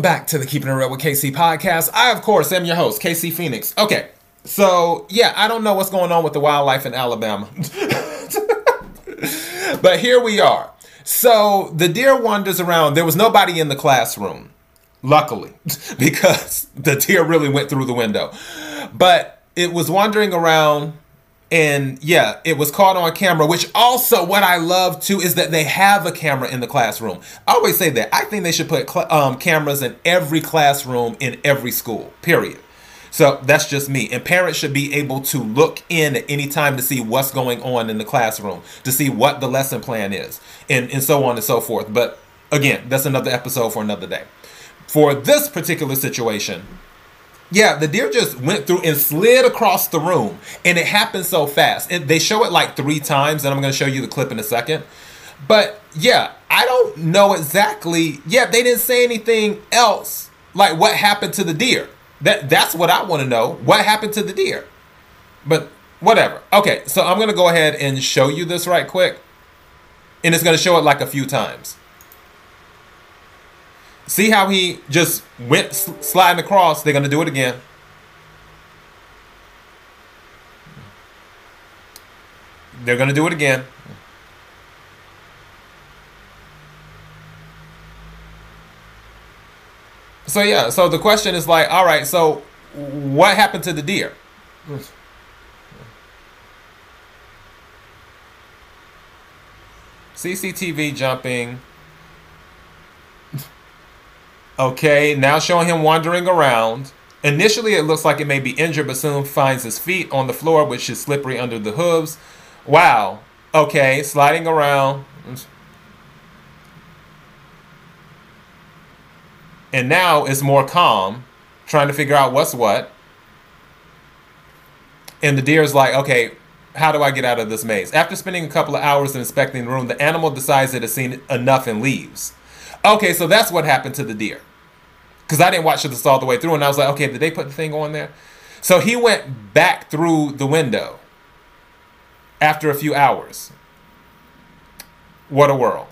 Welcome back to the Keeping It Real with KC podcast. I, of course, am your host, KC Phoenix. Okay, so yeah, I don't know what's going on with the wildlife in Alabama, but here we are. So the deer wanders around. There was nobody in the classroom, luckily, because the deer really went through the window. But it was wandering around and yeah, it was caught on camera, which also what I love too is that they have a camera in the classroom. I always say that. I think they should put cl- um, cameras in every classroom in every school, period. So that's just me. And parents should be able to look in at any time to see what's going on in the classroom, to see what the lesson plan is, and, and so on and so forth. But again, that's another episode for another day. For this particular situation, yeah, the deer just went through and slid across the room, and it happened so fast. And they show it like three times, and I'm going to show you the clip in a second. But yeah, I don't know exactly. Yeah, they didn't say anything else. Like what happened to the deer? That that's what I want to know. What happened to the deer? But whatever. Okay, so I'm going to go ahead and show you this right quick, and it's going to show it like a few times. See how he just went sliding across? They're going to do it again. They're going to do it again. So yeah, so the question is like, all right, so what happened to the deer? CCTV jumping. Okay, now showing him wandering around. Initially, it looks like it may be injured, but soon finds his feet on the floor, which is slippery under the hooves. Wow. Okay, sliding around. And now it's more calm, trying to figure out what's what. And the deer is like, okay, how do I get out of this maze? After spending a couple of hours inspecting the room, the animal decides it has seen enough and leaves. Okay, so that's what happened to the deer because I didn't watch it this all the way through, and I was like, okay, did they put the thing on there? So he went back through the window after a few hours. What a world!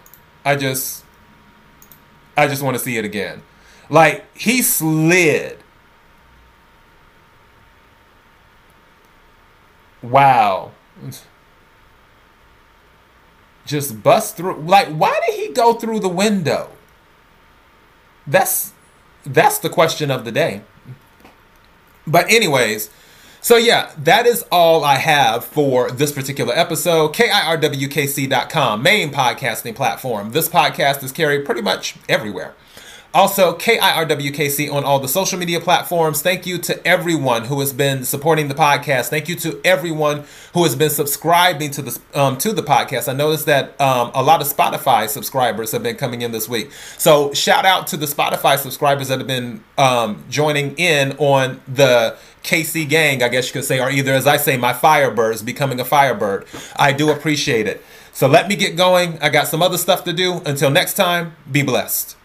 I just, I just want to see it again. Like he slid. Wow. Just bust through. Like, why did he go through the window? That's that's the question of the day. But, anyways, so yeah, that is all I have for this particular episode. KIRWKC.com, main podcasting platform. This podcast is carried pretty much everywhere. Also, KIRWKC on all the social media platforms. Thank you to everyone who has been supporting the podcast. Thank you to everyone who has been subscribing to the um, to the podcast. I noticed that um, a lot of Spotify subscribers have been coming in this week. So shout out to the Spotify subscribers that have been um, joining in on the KC gang, I guess you could say, or either as I say, my Firebirds becoming a Firebird. I do appreciate it. So let me get going. I got some other stuff to do. Until next time, be blessed.